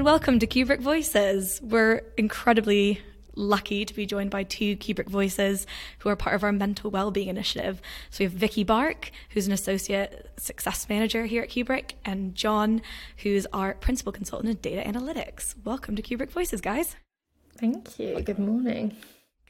and welcome to Kubrick Voices. We're incredibly lucky to be joined by two Kubrick Voices who are part of our mental wellbeing initiative. So we have Vicky Baark, who's an associate success manager here at Kubrick, and John, who's our principal consultant in data analytics. Welcome to Kubrick Voices, guys. Thank you. Good morning.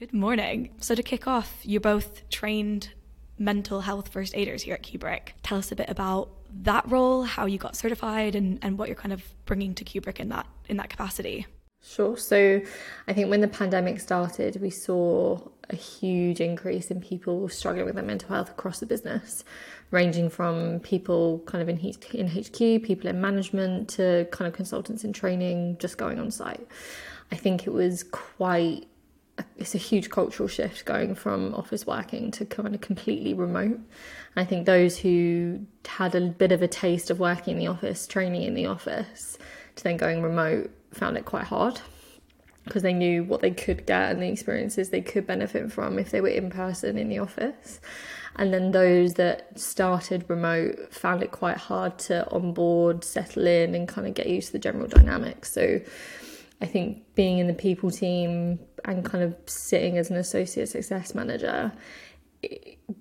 Good morning. So to kick off, you're both trained mental health first aiders here at Kubrick. Tell us a bit about that role, how you got certified, and, and what you're kind of bringing to Kubrick in that in that capacity. Sure. So I think when the pandemic started, we saw a huge increase in people struggling with their mental health across the business, ranging from people kind of in, in HQ, people in management, to kind of consultants in training, just going on site. I think it was quite it's a huge cultural shift going from office working to kind of completely remote. I think those who had a bit of a taste of working in the office, training in the office, to then going remote found it quite hard because they knew what they could get and the experiences they could benefit from if they were in person in the office. And then those that started remote found it quite hard to onboard, settle in, and kind of get used to the general dynamics. So I think being in the people team and kind of sitting as an associate success manager,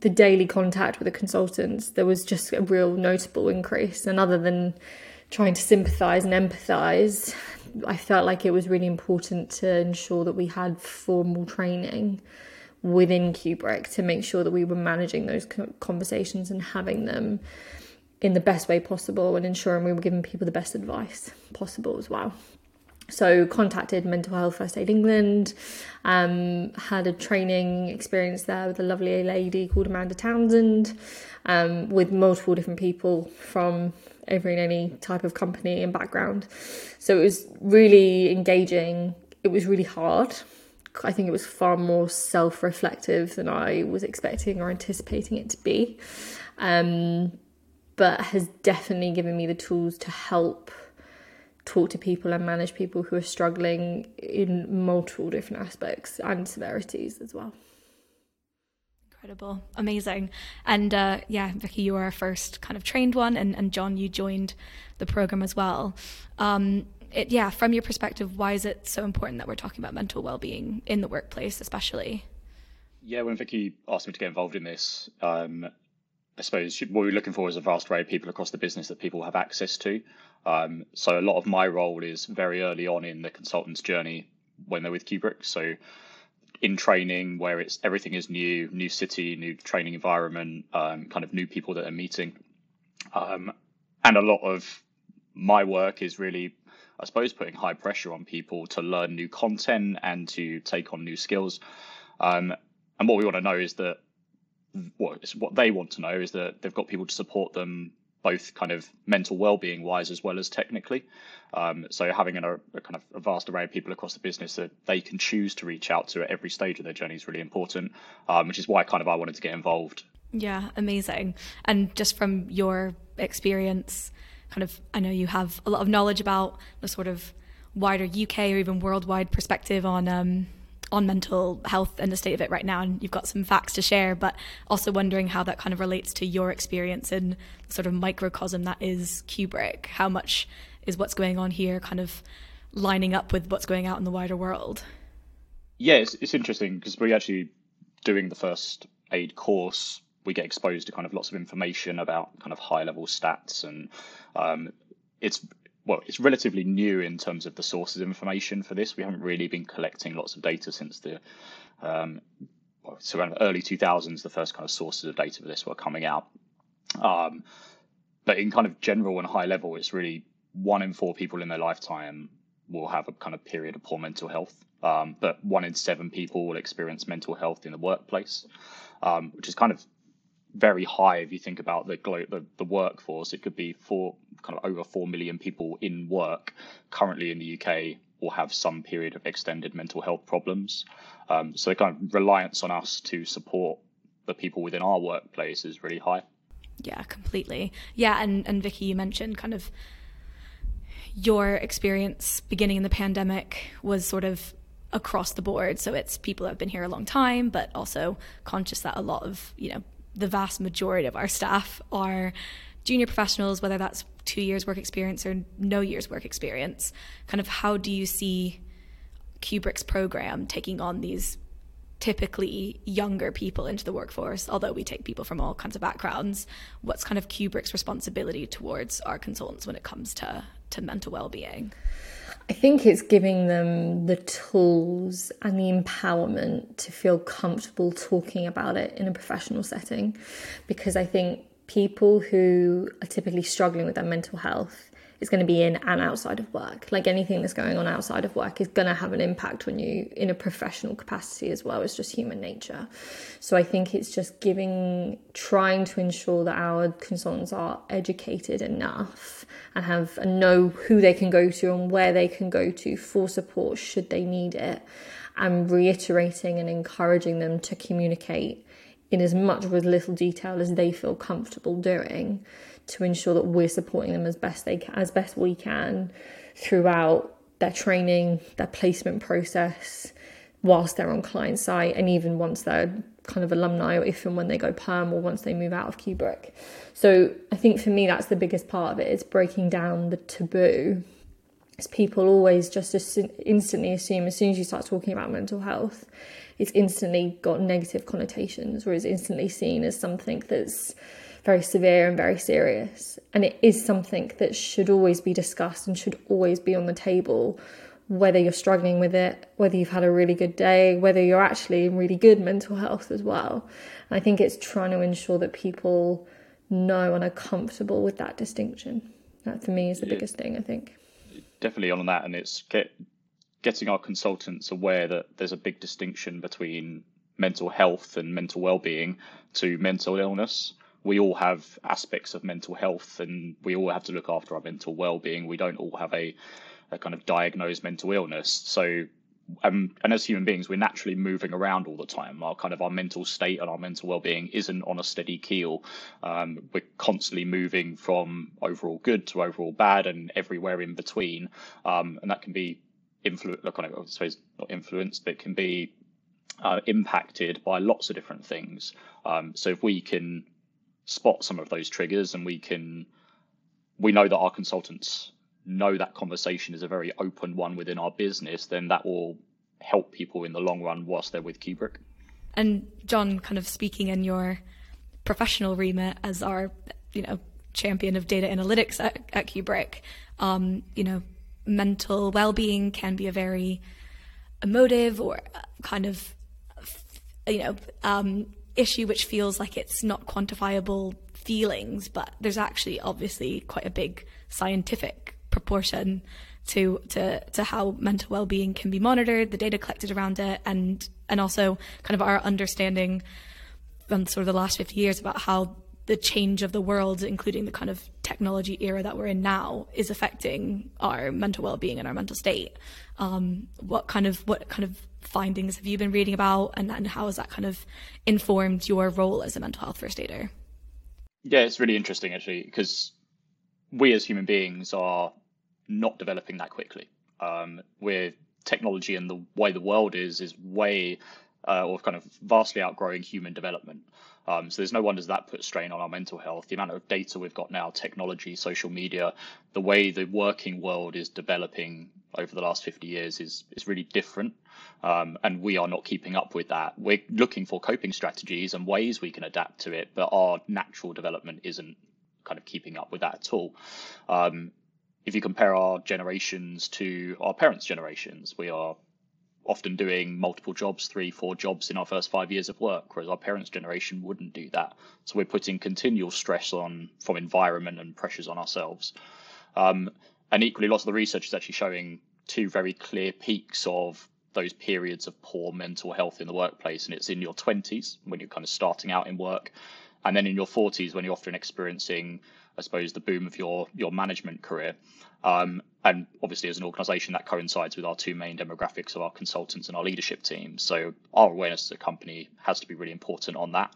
the daily contact with the consultants, there was just a real notable increase. And other than trying to sympathize and empathize, I felt like it was really important to ensure that we had formal training within Kubrick to make sure that we were managing those conversations and having them in the best way possible and ensuring we were giving people the best advice possible as well. So contacted Mental Health First Aid England, um, had a training experience there with a lovely lady called Amanda Townsend, um, with multiple different people from every and any type of company and background. So it was really engaging. It was really hard. I think it was far more self reflective than I was expecting or anticipating it to be. Um, but has definitely given me the tools to help talk to people and manage people who are struggling in multiple different aspects and severities as well. Incredible, amazing, and uh, yeah, Vicky, you were our first kind of trained one, and, and John, you joined the program as well. Um, it, yeah, from your perspective, why is it so important that we're talking about mental well-being in the workplace, especially? Yeah, when Vicky asked me to get involved in this, um, I suppose what we're looking for is a vast array of people across the business that people have access to. Um, so a lot of my role is very early on in the consultant's journey when they're with Kubrick. So in training where it's everything is new, new city, new training environment, um, kind of new people that are meeting. Um, and a lot of my work is really, I suppose, putting high pressure on people to learn new content and to take on new skills. Um, and what we want to know is that what what they want to know is that they've got people to support them both kind of mental well-being wise as well as technically. Um, so having a, a, kind of a vast array of people across the business that they can choose to reach out to at every stage of their journey is really important, um, which is why kind of I wanted to get involved. Yeah, amazing. And just from your experience, kind of, I know you have a lot of knowledge about the sort of wider UK or even worldwide perspective on um, on mental health and the state of it right now, and you've got some facts to share, but also wondering how that kind of relates to your experience in sort of microcosm that is Kubrick. How much is what's going on here kind of lining up with what's going out in the wider world? Yeah, it's, it's interesting because we're actually doing the first aid course. We get exposed to kind of lots of information about kind of high level stats, and um, it's well, it's relatively new in terms of the sources of information for this. We haven't really been collecting lots of data since the um, so around the early 2000s, the first kind of sources of data for this were coming out. Um, but in kind of general and high level, it's really one in four people in their lifetime will have a kind of period of poor mental health. Um, but one in seven people will experience mental health in the workplace, um, which is kind of very high if you think about the, the the workforce. It could be four kind of over four million people in work currently in the UK will have some period of extended mental health problems. Um, so the kind of reliance on us to support the people within our workplace is really high. Yeah, completely. Yeah, and and Vicky, you mentioned kind of your experience beginning in the pandemic was sort of across the board. So it's people who have been here a long time, but also conscious that a lot of you know the vast majority of our staff are junior professionals, whether that's two years work experience or no years work experience, kind of how do you see Kubrick's program taking on these typically younger people into the workforce, although we take people from all kinds of backgrounds. What's kind of Kubrick's responsibility towards our consultants when it comes to, to mental well-being? I think it's giving them the tools and the empowerment to feel comfortable talking about it in a professional setting because I think people who are typically struggling with their mental health is going to be in and outside of work. Like anything that's going on outside of work is going to have an impact on you in a professional capacity as well. It's just human nature. So I think it's just giving, trying to ensure that our consultants are educated enough and have and know who they can go to and where they can go to for support should they need it, and reiterating and encouraging them to communicate in as much or as little detail as they feel comfortable doing to ensure that we're supporting them as best they can, as best we can throughout their training, their placement process, whilst they're on client site, and even once they're kind of alumni, or if and when they go perm, or once they move out of Kubrick. So I think for me, that's the biggest part of it. It's breaking down the taboo. As people always just instantly assume as soon as you start talking about mental health, it's instantly got negative connotations, or is instantly seen as something that's very severe and very serious. And it is something that should always be discussed and should always be on the table, whether you're struggling with it, whether you've had a really good day, whether you're actually in really good mental health as well. And I think it's trying to ensure that people know and are comfortable with that distinction. That for me is the yeah. biggest thing, I think. Definitely on that. And it's get, getting our consultants aware that there's a big distinction between mental health and mental well-being to mental illness we all have aspects of mental health and we all have to look after our mental well-being we don't all have a, a kind of diagnosed mental illness. So um, and as human beings we're naturally moving around all the time. Our kind of our mental state and our mental well-being isn't on a steady keel. Um, we're constantly moving from overall good to overall bad and everywhere in between. Um, and that can be influenced kind I suppose not influenced but can be uh, impacted by lots of different things. Um, so if we can spot some of those triggers and we can we know that our consultants know that conversation is a very open one within our business then that will help people in the long run whilst they're with kubrick. And john kind of speaking in your professional remit as our you know champion of data analytics at, at kubrick um, you know mental well-being can be a very emotive or kind of you know um, issue which feels like it's not quantifiable feelings, but there's actually obviously quite a big scientific proportion to to to how mental well-being can be monitored, the data collected around it, and and also kind of our understanding from sort of the last 50 years about how the change of the world, including the kind of technology era that we're in now, is affecting our mental well-being and our mental state. Um, what kind of what kind of findings have you been reading about, and, and how has that kind of informed your role as a mental health first aider? Yeah, it's really interesting actually because we as human beings are not developing that quickly. Um, we're technology and the way the world is is way uh, or kind of vastly outgrowing human development. Um, so there's no wonder that puts strain on our mental health. The amount of data we've got now, technology, social media, the way the working world is developing over the last 50 years is is really different, um, and we are not keeping up with that. We're looking for coping strategies and ways we can adapt to it, but our natural development isn't kind of keeping up with that at all. Um, if you compare our generations to our parents' generations, we are often doing multiple jobs, three, four jobs in our first five years of work, whereas our parents' generation wouldn't do that. So we're putting continual stress on from environment and pressures on ourselves. Um, and equally, lots of the research is actually showing two very clear peaks of those periods of poor mental health in the workplace. And it's in your 20s when you're kind of starting out in work, and then in your 40s when you're often experiencing, I suppose, the boom of your your management career. Um, and obviously, as an organisation, that coincides with our two main demographics of our consultants and our leadership team. So our awareness as a company has to be really important on that.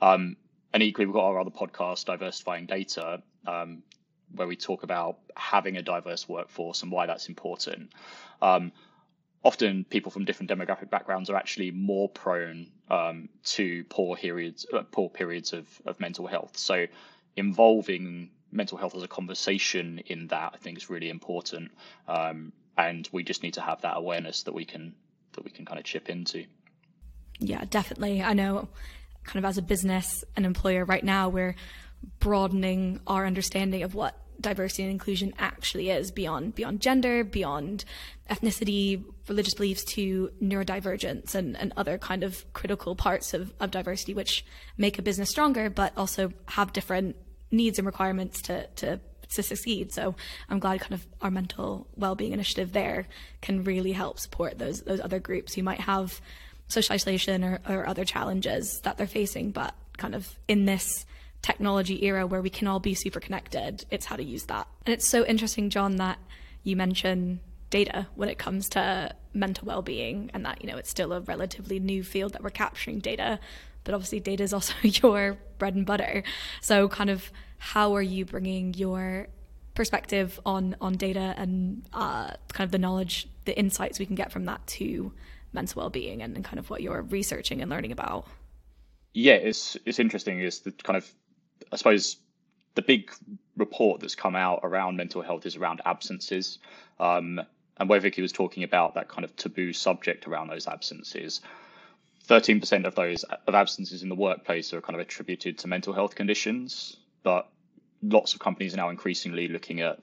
Um, and equally, we've got our other podcast, Diversifying Data, um, where we talk about having a diverse workforce and why that's important. Um, often people from different demographic backgrounds are actually more prone um, to poor periods, uh, poor periods of, of mental health. So involving mental health as a conversation in that I think is really important. Um, and we just need to have that awareness that we can that we can kind of chip into. Yeah, definitely. I know kind of as a business and employer right now we're broadening our understanding of what diversity and inclusion actually is beyond beyond gender, beyond ethnicity, religious beliefs to neurodivergence and, and other kind of critical parts of, of diversity which make a business stronger but also have different needs and requirements to, to to succeed. So I'm glad kind of our mental well-being initiative there can really help support those those other groups who might have social isolation or, or other challenges that they're facing, but kind of in this technology era where we can all be super connected, it's how to use that. And it's so interesting, John, that you mention data when it comes to mental well-being and that you know it's still a relatively new field that we're capturing data but obviously data is also your bread and butter so kind of how are you bringing your perspective on on data and uh, kind of the knowledge the insights we can get from that to mental well-being and, and kind of what you're researching and learning about yeah it's it's interesting is the kind of I suppose the big report that's come out around mental health is around absences. Um, and where Vicky was talking about that kind of taboo subject around those absences, 13% of those of absences in the workplace are kind of attributed to mental health conditions. But lots of companies are now increasingly looking at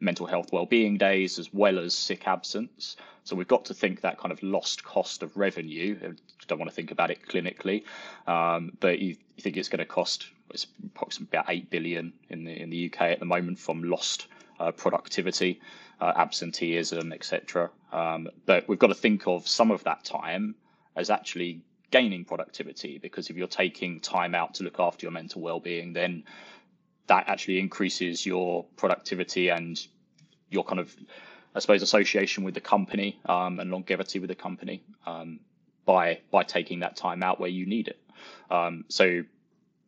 mental health well-being days as well as sick absence. So we've got to think that kind of lost cost of revenue. I don't want to think about it clinically, um, but you, you, think it's going to cost it's approximately about eight billion in the in the UK at the moment from lost uh, productivity, uh, absenteeism, etc. Um, but we've got to think of some of that time as actually gaining productivity because if you're taking time out to look after your mental well-being, then that actually increases your productivity and your kind of, I suppose, association with the company um, and longevity with the company um, by by taking that time out where you need it. Um, so,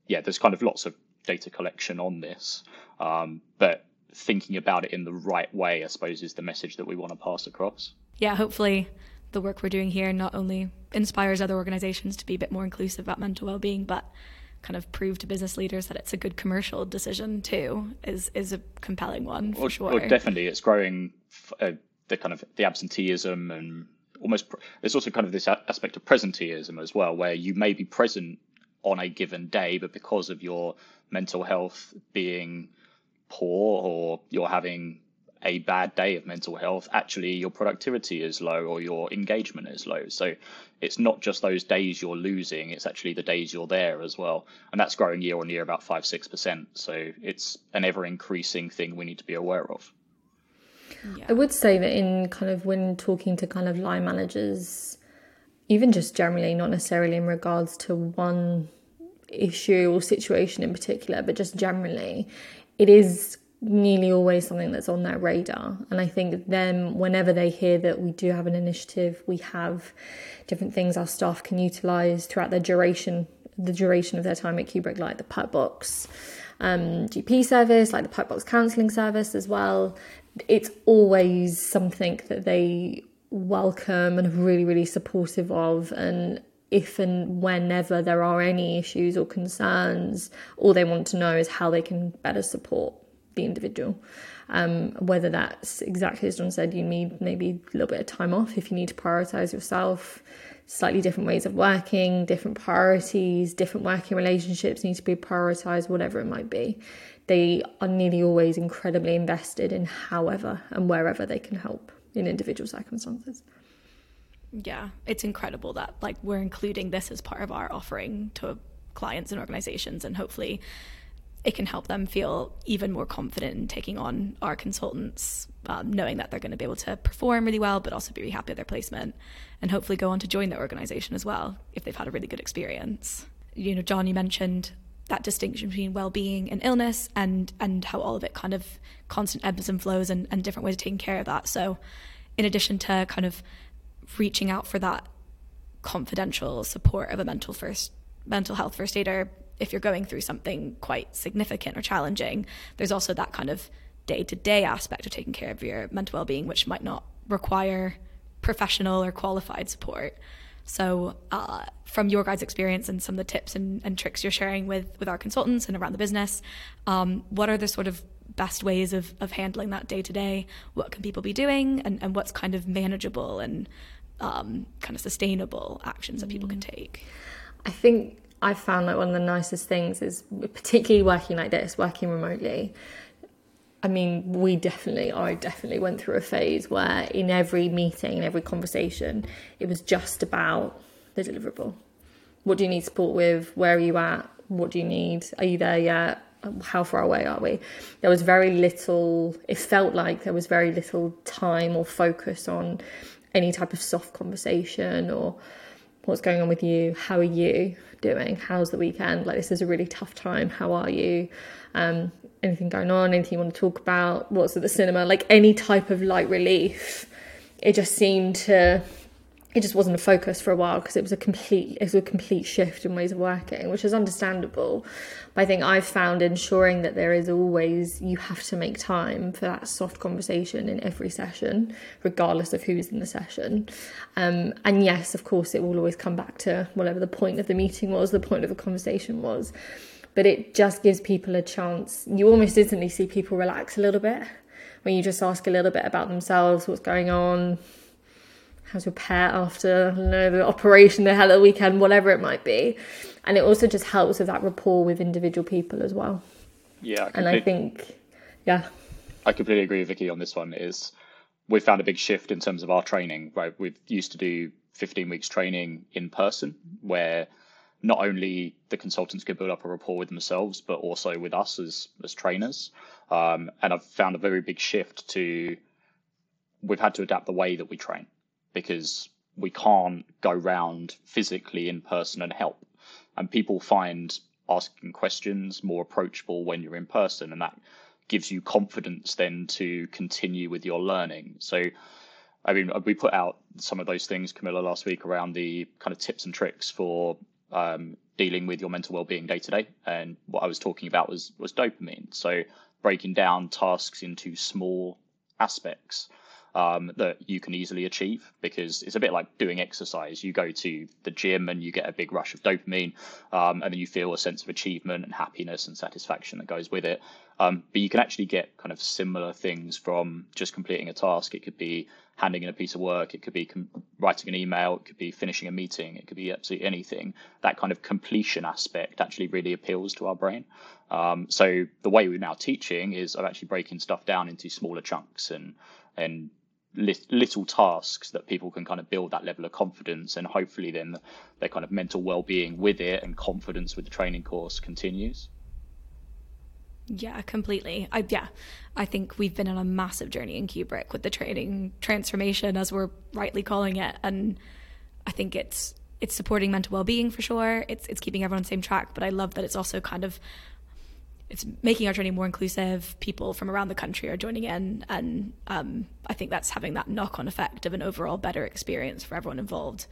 yeah, there's kind of lots of data collection on this, um, but thinking about it in the right way, I suppose, is the message that we want to pass across. Yeah, hopefully the work we're doing here not only inspires other organizations to be a bit more inclusive about mental well-being, but kind of prove to business leaders that it's a good commercial decision too is is a compelling one for sure. Definitely, it's growing uh, the kind of the absenteeism and almost there's also kind of this aspect of presenteeism as well, where you may be present on a given day, but because of your mental health being poor or you're having a bad day of mental health, actually your productivity is low or your engagement is low. So it's not just those days you're losing, it's actually the days you're there as well. And that's growing year on year about five, six percent. So it's an ever increasing thing we need to be aware of. Yeah. I would say that in kind of when talking to kind of line managers, even just generally, not necessarily in regards to one issue or situation in particular, but just generally, it is nearly always something that's on their radar. And I think then, whenever they hear that we do have an initiative, we have different things our staff can utilize throughout their duration, the duration of their time at Kubrick, like the Perkbox um, GP service, like the Perkbox counselling service as well. It's always something that they welcome and really, really supportive of. And if and whenever there are any issues or concerns, all they want to know is how they can better support the individual. Um, whether that's exactly as John said, you need maybe a little bit of time off if you need to prioritize yourself, slightly different ways of working, different priorities, different working relationships need to be prioritized, whatever it might be. They are nearly always incredibly invested in however and wherever they can help in individual circumstances. Yeah, it's incredible that like we're including this as part of our offering to clients and organizations and hopefully it can help them feel even more confident in taking on our consultants, um, knowing that they're going to be able to perform really well, but also be really happy with their placement, and hopefully go on to join their organization as well if they've had a really good experience. You know, John, you mentioned that distinction between well-being and illness, and and how all of it kind of constant ebbs and flows, and, and different ways of taking care of that. So, in addition to kind of reaching out for that confidential support of a mental first mental health first aider if you're going through something quite significant or challenging, there's also that kind of day to day aspect of taking care of your mental well being, which might not require professional or qualified support. So, uh, from your guys' experience and some of the tips and, and, tricks you're sharing with, with our consultants and around the business, um, what are the sort of best ways of, of handling that day to day? What can people be doing? And, and what's kind of manageable and um, kind of sustainable actions that people can mm. take? I think I found like one of the nicest things is particularly working like this, working remotely. I mean, we definitely, I definitely went through a phase where in every meeting, in every conversation, it was just about the deliverable. What do you need support with? Where are you at? What do you need? Are you there yet? How far away are we? There was very little, it felt like there was very little time or focus on any type of soft conversation or what's going on with you? How are you doing? How's the weekend? Like, this is a really tough time. How are you? Um, anything going on, anything you want to talk about, what's at the cinema, like any type of light relief. It just seemed to it just wasn't a focus for a while because it was a complete it was a complete shift in ways of working, which is understandable. But I think I've found ensuring that there is always you have to make time for that soft conversation in every session, regardless of who's in the session. Um, and yes, of course, it will always come back to whatever the point of the meeting was, the point of the conversation was but it just gives people a chance. You almost instantly see people relax a little bit when you just ask a little bit about themselves, what's going on, how's your pet after I know, the operation they had at the weekend, whatever it might be. And it also just helps with that rapport with individual people as well. Yeah. and I think, yeah. I completely agree with Vicky on this one. Is we've found a big shift in terms of our training. Right, we've used to do 15 weeks training in person, where not only the consultants could build up a rapport with themselves, but also with us as as trainers. Um, and I've found a very big shift to we've had to adapt the way that we train because we can't go round physically in person and help. And people find asking questions more approachable when you're in person, and that gives you confidence then to continue with your learning. So, I mean, we put out some of those things, Camilla, last week around the kind of tips and tricks for um, dealing with your mental well-being day to day. And what I was talking about was was dopamine. So breaking down tasks into small aspects um, that you can easily achieve because it's a bit like doing exercise. You go to the gym and you get a big rush of dopamine, um, and then you feel a sense of achievement and happiness and satisfaction that goes with it. Um, but you can actually get kind of similar things from just completing a task. It could be handing in a piece of work, it could be com- writing an email, it could be finishing a meeting, it could be absolutely anything. That kind of completion aspect actually really appeals to our brain. Um, so the way we're now teaching is of actually breaking stuff down into smaller chunks and and little tasks that people can kind of build that level of confidence and hopefully then their kind of mental well-being with it and confidence with the training course continues. Yeah completely. I yeah i think we've been on a massive journey in kubrick with the training transformation as we're rightly calling it and i think it's it's supporting mental well-being for sure. It's it's keeping everyone on the same track but i love that it's also kind of it's making our training more inclusive. People from around the country are joining in, and um, I think that's having that knock-on effect of an overall better experience for everyone involved.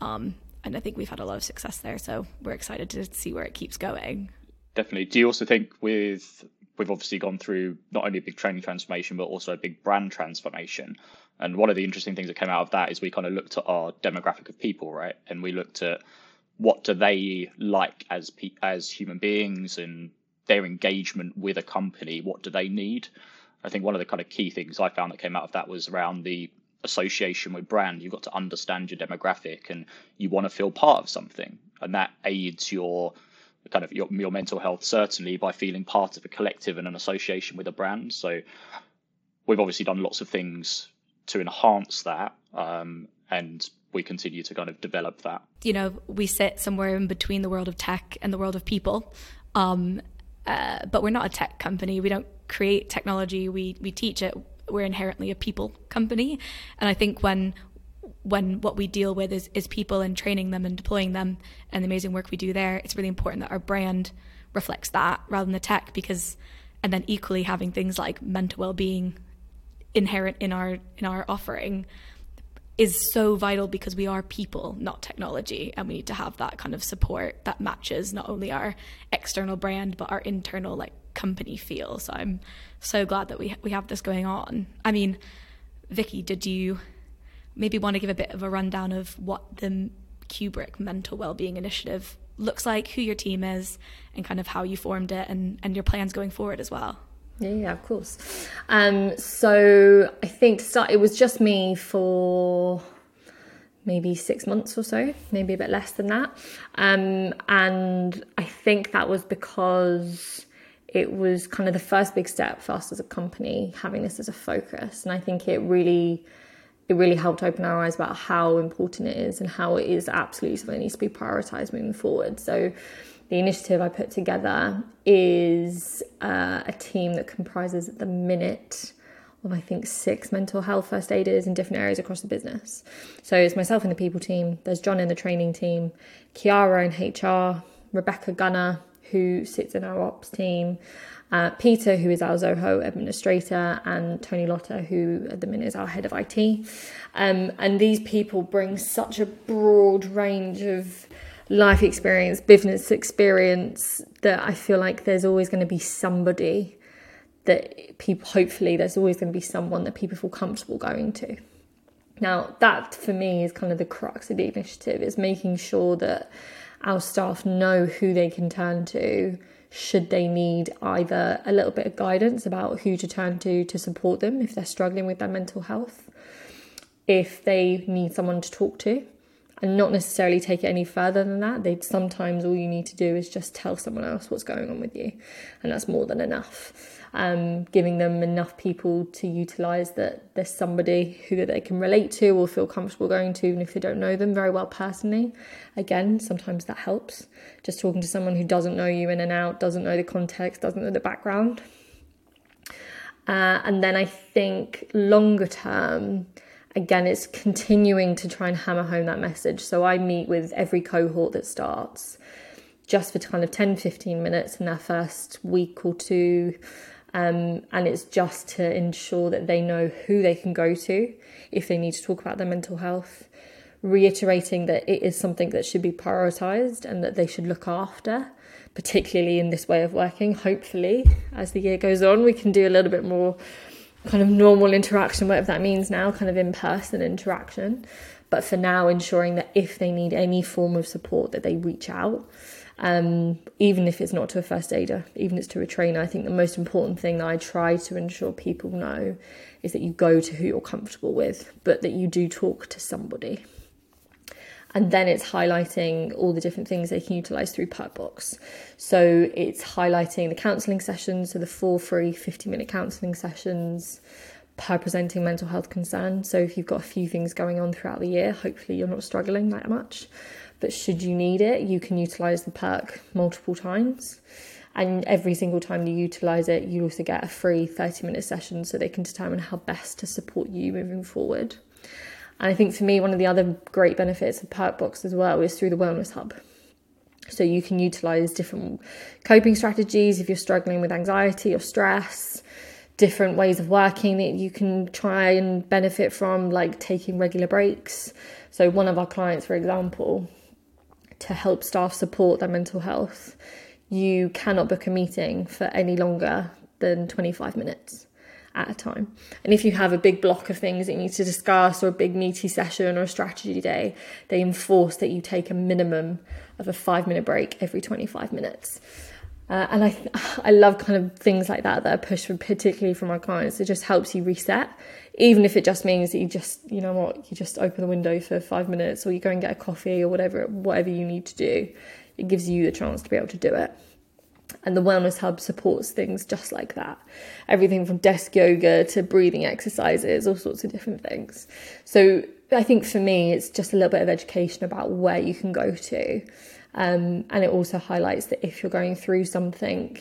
Um, and I think we've had a lot of success there, so we're excited to see where it keeps going. Definitely. Do you also think with we've obviously gone through not only a big training transformation but also a big brand transformation? And one of the interesting things that came out of that is we kind of looked at our demographic of people, right? And we looked at what do they like as pe- as human beings and their engagement with a company, what do they need? I think one of the kind of key things I found that came out of that was around the association with brand. You've got to understand your demographic and you want to feel part of something. And that aids your kind of your, your mental health certainly by feeling part of a collective and an association with a brand. So we've obviously done lots of things to enhance that. Um, and we continue to kind of develop that. You know, we sit somewhere in between the world of tech and the world of people. Um, uh, but we're not a tech company. We don't create technology. We we teach it. We're inherently a people company, and I think when when what we deal with is, is people and training them and deploying them and the amazing work we do there, it's really important that our brand reflects that rather than the tech because and then equally having things like mental well-being inherent in our in our offering is so vital because we are people, not technology, and we need to have that kind of support that matches not only our external brand but our internal like company feel. So I'm so glad that we we have this going on. I mean, Vicky, did you maybe want to give a bit of a rundown of what the Kubrick mental well-being initiative looks like, who your team is, and kind of how you formed it and, and your plans going forward as well. Yeah, yeah, of course. Um, so I think start, it was just me for maybe six months or so, maybe a bit less than that. Um, and I think that was because it was kind of the first big step for us as a company having this as a focus. And I think it really it really helped open our eyes about how important it is and how it is absolutely something that needs to be prioritized moving forward. So the initiative I put together is uh, a team that comprises at the minute of I think six mental health first aiders in different areas across the business. So it's myself in the people team, there's John in the training team, Kiara in HR, Rebecca Gunner, who sits in our ops team, uh, Peter, who is our Zoho administrator, and Tony Lotta, who at the minute is our head of IT. Um, and these people bring such a broad range of life experience, business experience, that I feel like there's always going to be somebody that people, hopefully, there's always going to be someone that people feel comfortable going to. Now, that for me is kind of the crux of the initiative, is making sure that our staff know who they can turn to should they need either a little bit of guidance about who to turn to to support them if they're struggling with their mental health, if they need someone to talk to, and not necessarily take it any further than that. They sometimes all you need to do is just tell someone else what's going on with you, and that's more than enough um, giving them enough people to utilize that there's somebody who they can relate to or feel comfortable going to, even if they don't know them very well personally. Again, sometimes that helps. Just talking to someone who doesn't know you in and out, doesn't know the context, doesn't know the background. Uh, and then I think longer term, again, it's continuing to try and hammer home that message. So I meet with every cohort that starts just for kind of 10 15 minutes in their first week or two um, and it's just to ensure that they know who they can go to if they need to talk about their mental health, reiterating that it is something that should be prioritized and that they should look after, particularly in this way of working. Hopefully, as the year goes on, we can do a little bit more kind of normal interaction, whatever that means now, kind of in person interaction. But for now, ensuring that if they need any form of support, that they reach out um, even if it's not to a first aider, even if it's to a trainer. I think the most important thing that I try to ensure people know is that you go to who you're comfortable with, but that you do talk to somebody. And then it's highlighting all the different things they can utilize through Perkbox. So it's highlighting the counselling sessions, so the four free 50 minute counselling sessions per presenting mental health concern. So if you've got a few things going on throughout the year, hopefully you're not struggling that much but should you need it, you can utilize the perk multiple times. And every single time you utilize it, you also get a free 30 minute session so they can determine how best to support you moving forward. And I think for me, one of the other great benefits of Perkbox as well is through the Wellness Hub. So you can utilize different coping strategies if you're struggling with anxiety or stress, different ways of working that you can try and benefit from, like taking regular breaks. So, one of our clients, for example, to help staff support their mental health, you cannot book a meeting for any longer than 25 minutes at a time. And if you have a big block of things that you need to discuss or a big meaty session or a strategy day, they enforce that you take a minimum of a five minute break every 25 minutes. Uh, and I, I love kind of things like that that are pushed for, particularly from our clients. It just helps you reset, even if it just means that you just, you know what, you just open the window for five minutes, or you go and get a coffee, or whatever, whatever you need to do. It gives you the chance to be able to do it. And the Wellness Hub supports things just like that. Everything from desk yoga to breathing exercises, all sorts of different things. So I think for me, it's just a little bit of education about where you can go to. Um, and it also highlights that if you're going through something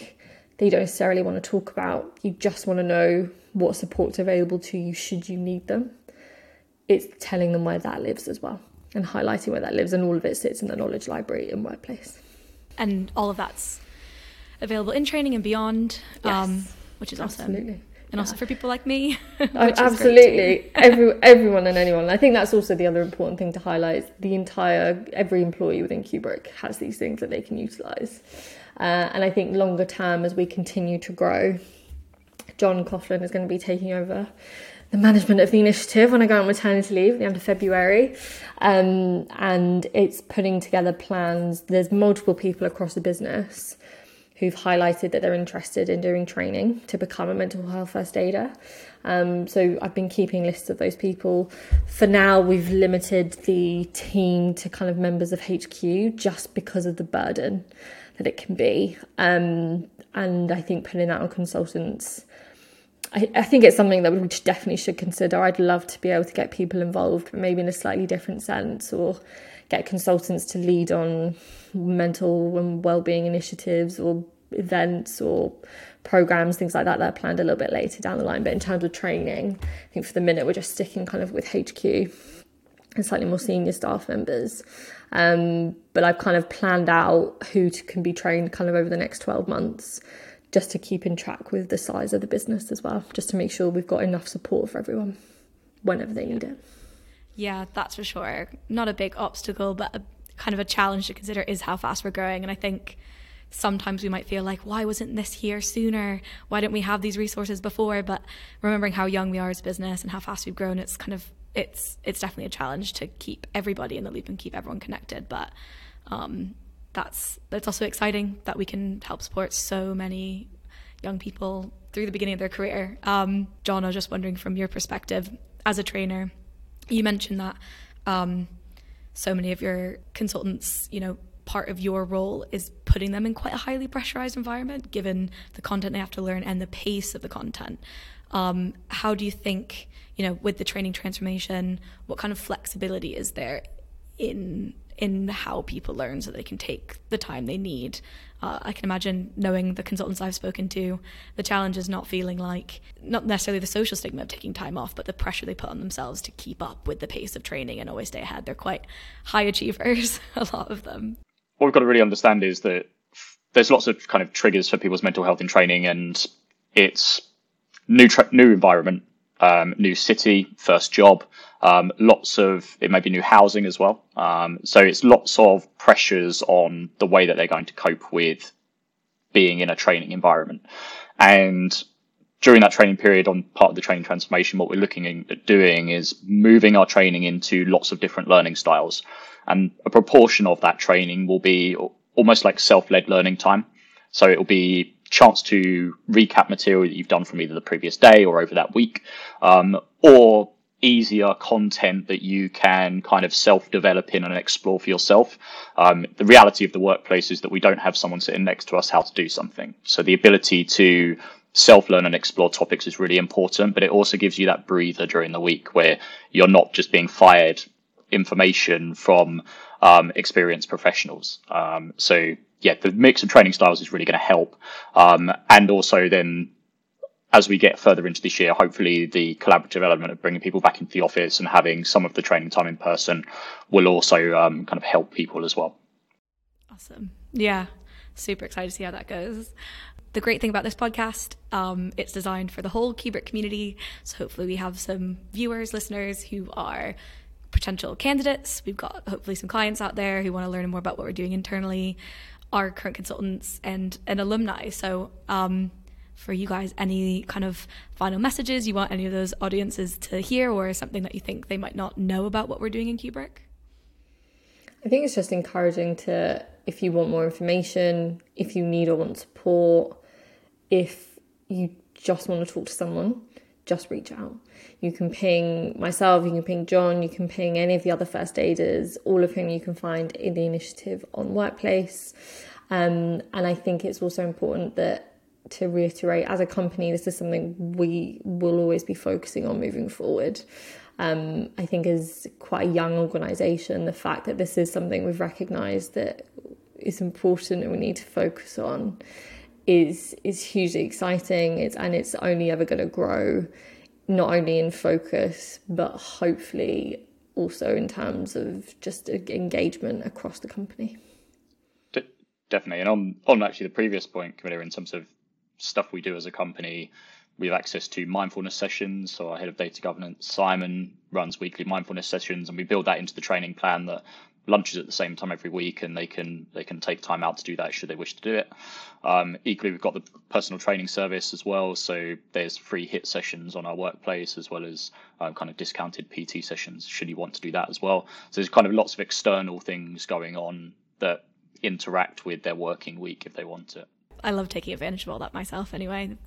that you don't necessarily want to talk about, you just want to know what support's available to you should you need them. It's telling them where that lives as well and highlighting where that lives, and all of it sits in the knowledge library in Workplace. And all of that's available in training and beyond, yes. um, which is awesome. Absolutely and yeah. also for people like me. Oh, absolutely, Every, everyone and anyone. I think that's also the other important thing to highlight. The entire every employee within Kubrick has these things that they can utilize, uh, and I think longer term as we continue to grow, John Coughlan is going to be taking over the management of the initiative when I go on maternity leave at the end of February. Um, and it's putting together plans. There's multiple people across the business who've highlighted that they're interested in doing training to become a mental health first aider. Um, so I've been keeping lists of those people. For now, we've limited the team to kind of members of HQ just because of the burden that it can be. Um, and I think putting that on consultants. I, I think it's something that we definitely should consider. I'd love to be able to get people involved, maybe in a slightly different sense, or get consultants to lead on mental and well-being initiatives or events or programs, things like that that are planned a little bit later down the line. But in terms of training, I think for the minute we're just sticking kind of with HQ and slightly more senior staff members. Um, but I've kind of planned out who to, can be trained kind of over the next 12 months just to keep in track with the size of the business as well, just to make sure we've got enough support for everyone whenever they need it. Yeah, that's for sure. Not a big obstacle, but a, kind of a challenge to consider is how fast we're growing. And I think sometimes we might feel like, why wasn't this here sooner? Why didn't we have these resources before? But remembering how young we are as a business and how fast we've grown, it's kind of it's it's definitely a challenge to keep everybody in the loop and keep everyone connected. But um, that's that's also exciting that we can help support so many young people through the beginning of their career. Um, John, I was just wondering from your perspective as a trainer, you mentioned that um, so many of your consultants, you know, part of your role is putting them in quite a highly pressurized environment, given the content they have to learn and the pace of the content. Um, how do you think, you know, with the training transformation, what kind of flexibility is there in in how people learn so they can take the time they need. Uh, I can imagine knowing the consultants I've spoken to, the challenge is not feeling like, not necessarily the social stigma of taking time off, but the pressure they put on themselves to keep up with the pace of training and always stay ahead. They're quite high achievers, a lot of them what we've got to really understand is that there's lots of kind of triggers for people's mental health in training, and it's new tra- new environment, um, new city, first job, um, lots of it may be new housing as well. Um, so it's lots of pressures on the way that they're going to cope with being in a training environment, and during that training period on part of the training transformation, what we're looking at doing is moving our training into lots of different learning styles. And a proportion of that training will be almost like self-led learning time. So it will be chance to recap material that you've done from either the previous day or over that week, um, or easier content that you can kind of self-develop in and explore for yourself. Um, the reality of the workplace is that we don't have someone sitting next to us how to do something. So the ability to self-learn and explore topics is really important, but it also gives you that breather during the week where you're not just being fired information from um, experienced professionals. Um, so yeah, the mix of training styles is really going to help. Um, and also then as we get further into this year, hopefully the collaborative element of bringing people back into the office and having some of the training time in person will also um, kind of help people as well. Awesome. Yeah. Super excited to see how that goes. The great thing about this podcast, um, it's designed for the whole Kubrick community. So hopefully we have some viewers, listeners who are potential candidates. We've got hopefully some clients out there who want to learn more about what we're doing internally, our current consultants, and an alumni. So, um, for you guys, any kind of final messages you want any of those audiences to hear, or something that you think they might not know about what we're doing in Kubrick? I think it's just encouraging to, if you want more information, if you need or want support, if you just want to talk to someone, just reach out. You can ping myself, you can ping John, you can ping any of the other first aiders, all of whom you can find in the initiative on Workplace. Um, and I think it's also important that to reiterate, as a company, this is something we will always be focusing on moving forward. Um, I think as quite a young organisation, the fact that this is something we've recognised that is important and we need to focus on is is hugely exciting. It's and it's only ever going to grow not only in focus, but hopefully also in terms of just engagement across the company. definitely. And on, on actually the previous point, Camilla, in terms of stuff we do as a company, we have access to mindfulness sessions. So our head of data governance, Simon, runs weekly mindfulness sessions, and we build that into the training plan that lunches at the same time every week, and they can they can take time out to do that should they wish to do it. Um, equally, we've got the personal training service as well, so there's free HIIT sessions on our workplace as well as um, kind of discounted PT sessions should you want to do that as well. So there's kind of lots of external things going on that interact with their working week if they want it. I love taking advantage of all that myself anyway.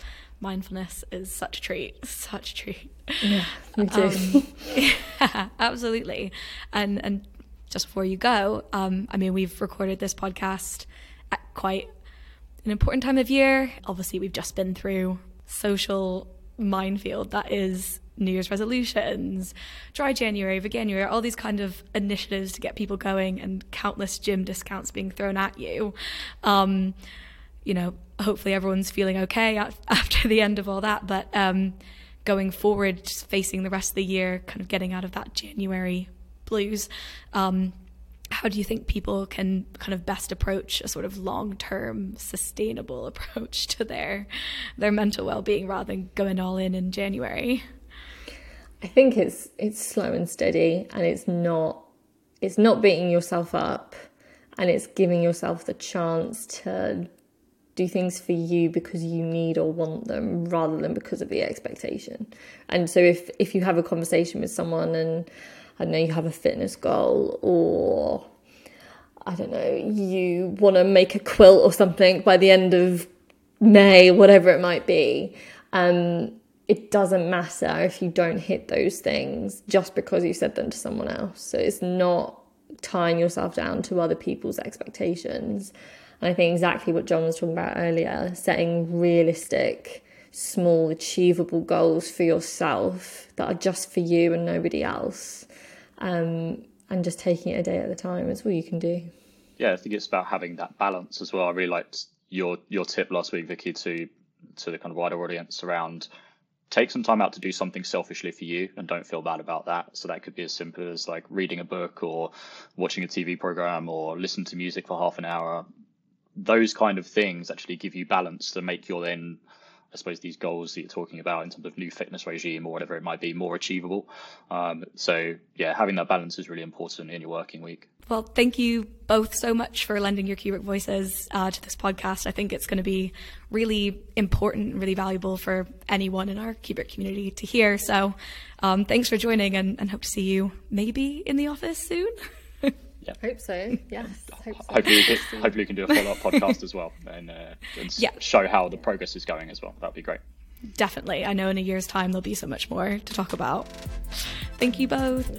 Mindfulness is such a treat, such a treat. Yeah, me too. Um, yeah, absolutely. And and just before you go, um, I mean, we've recorded this podcast at quite an important time of year. Obviously, we've just been through social minefield that is New Year's resolutions, dry January, Veganuary, all these kind of initiatives to get people going, and countless gym discounts being thrown at you. Um, you know, hopefully everyone's feeling okay after the end of all that. But um, going forward, just facing the rest of the year, kind of getting out of that January blues. Um, how do you think people can kind of best approach a sort of long-term sustainable approach to their their mental well-being rather than going all in in January? I think it's it's slow and steady and it's not it's not beating yourself up and it's giving yourself the chance to do things for you because you need or want them rather than because of the expectation. And so if if you have a conversation with someone and I don't know you have a fitness goal or I don't know you want to make a quilt or something by the end of May, whatever it might be, um, it doesn't matter if you don't hit those things just because you said them to someone else. So it's not tying yourself down to other people's expectations and I think exactly what John was talking about earlier setting realistic, small, achievable goals for yourself that are just for you and nobody else. Um, and just taking it a day at a time is all you can do. Yeah, I think it's about having that balance as well. I really liked your your tip last week, Vicky, to to the kind of wider audience around take some time out to do something selfishly for you and don't feel bad about that. So that could be as simple as like reading a book or watching a TV program or listen to music for half an hour those kind of things actually give you balance to make your then I suppose these goals that you're talking about in terms of new fitness regime or whatever it might be more achievable. Um, so yeah, having that balance is really important in your working week. Well, thank you both so much for lending your Kubrick voices uh, to this podcast. I think it's going to be really important, really valuable for anyone in our Kubrick community to hear. So um, thanks for joining and, and hope to see you maybe in the office soon. Yeah. Hope so. Yes. Hope so. Hopefully, we can, hopefully we can do a follow up podcast as well and, uh, and yeah. show how the progress is going as well. That'd be great. Definitely. I know in a year's time there'll be so much more to talk about. Thank you both.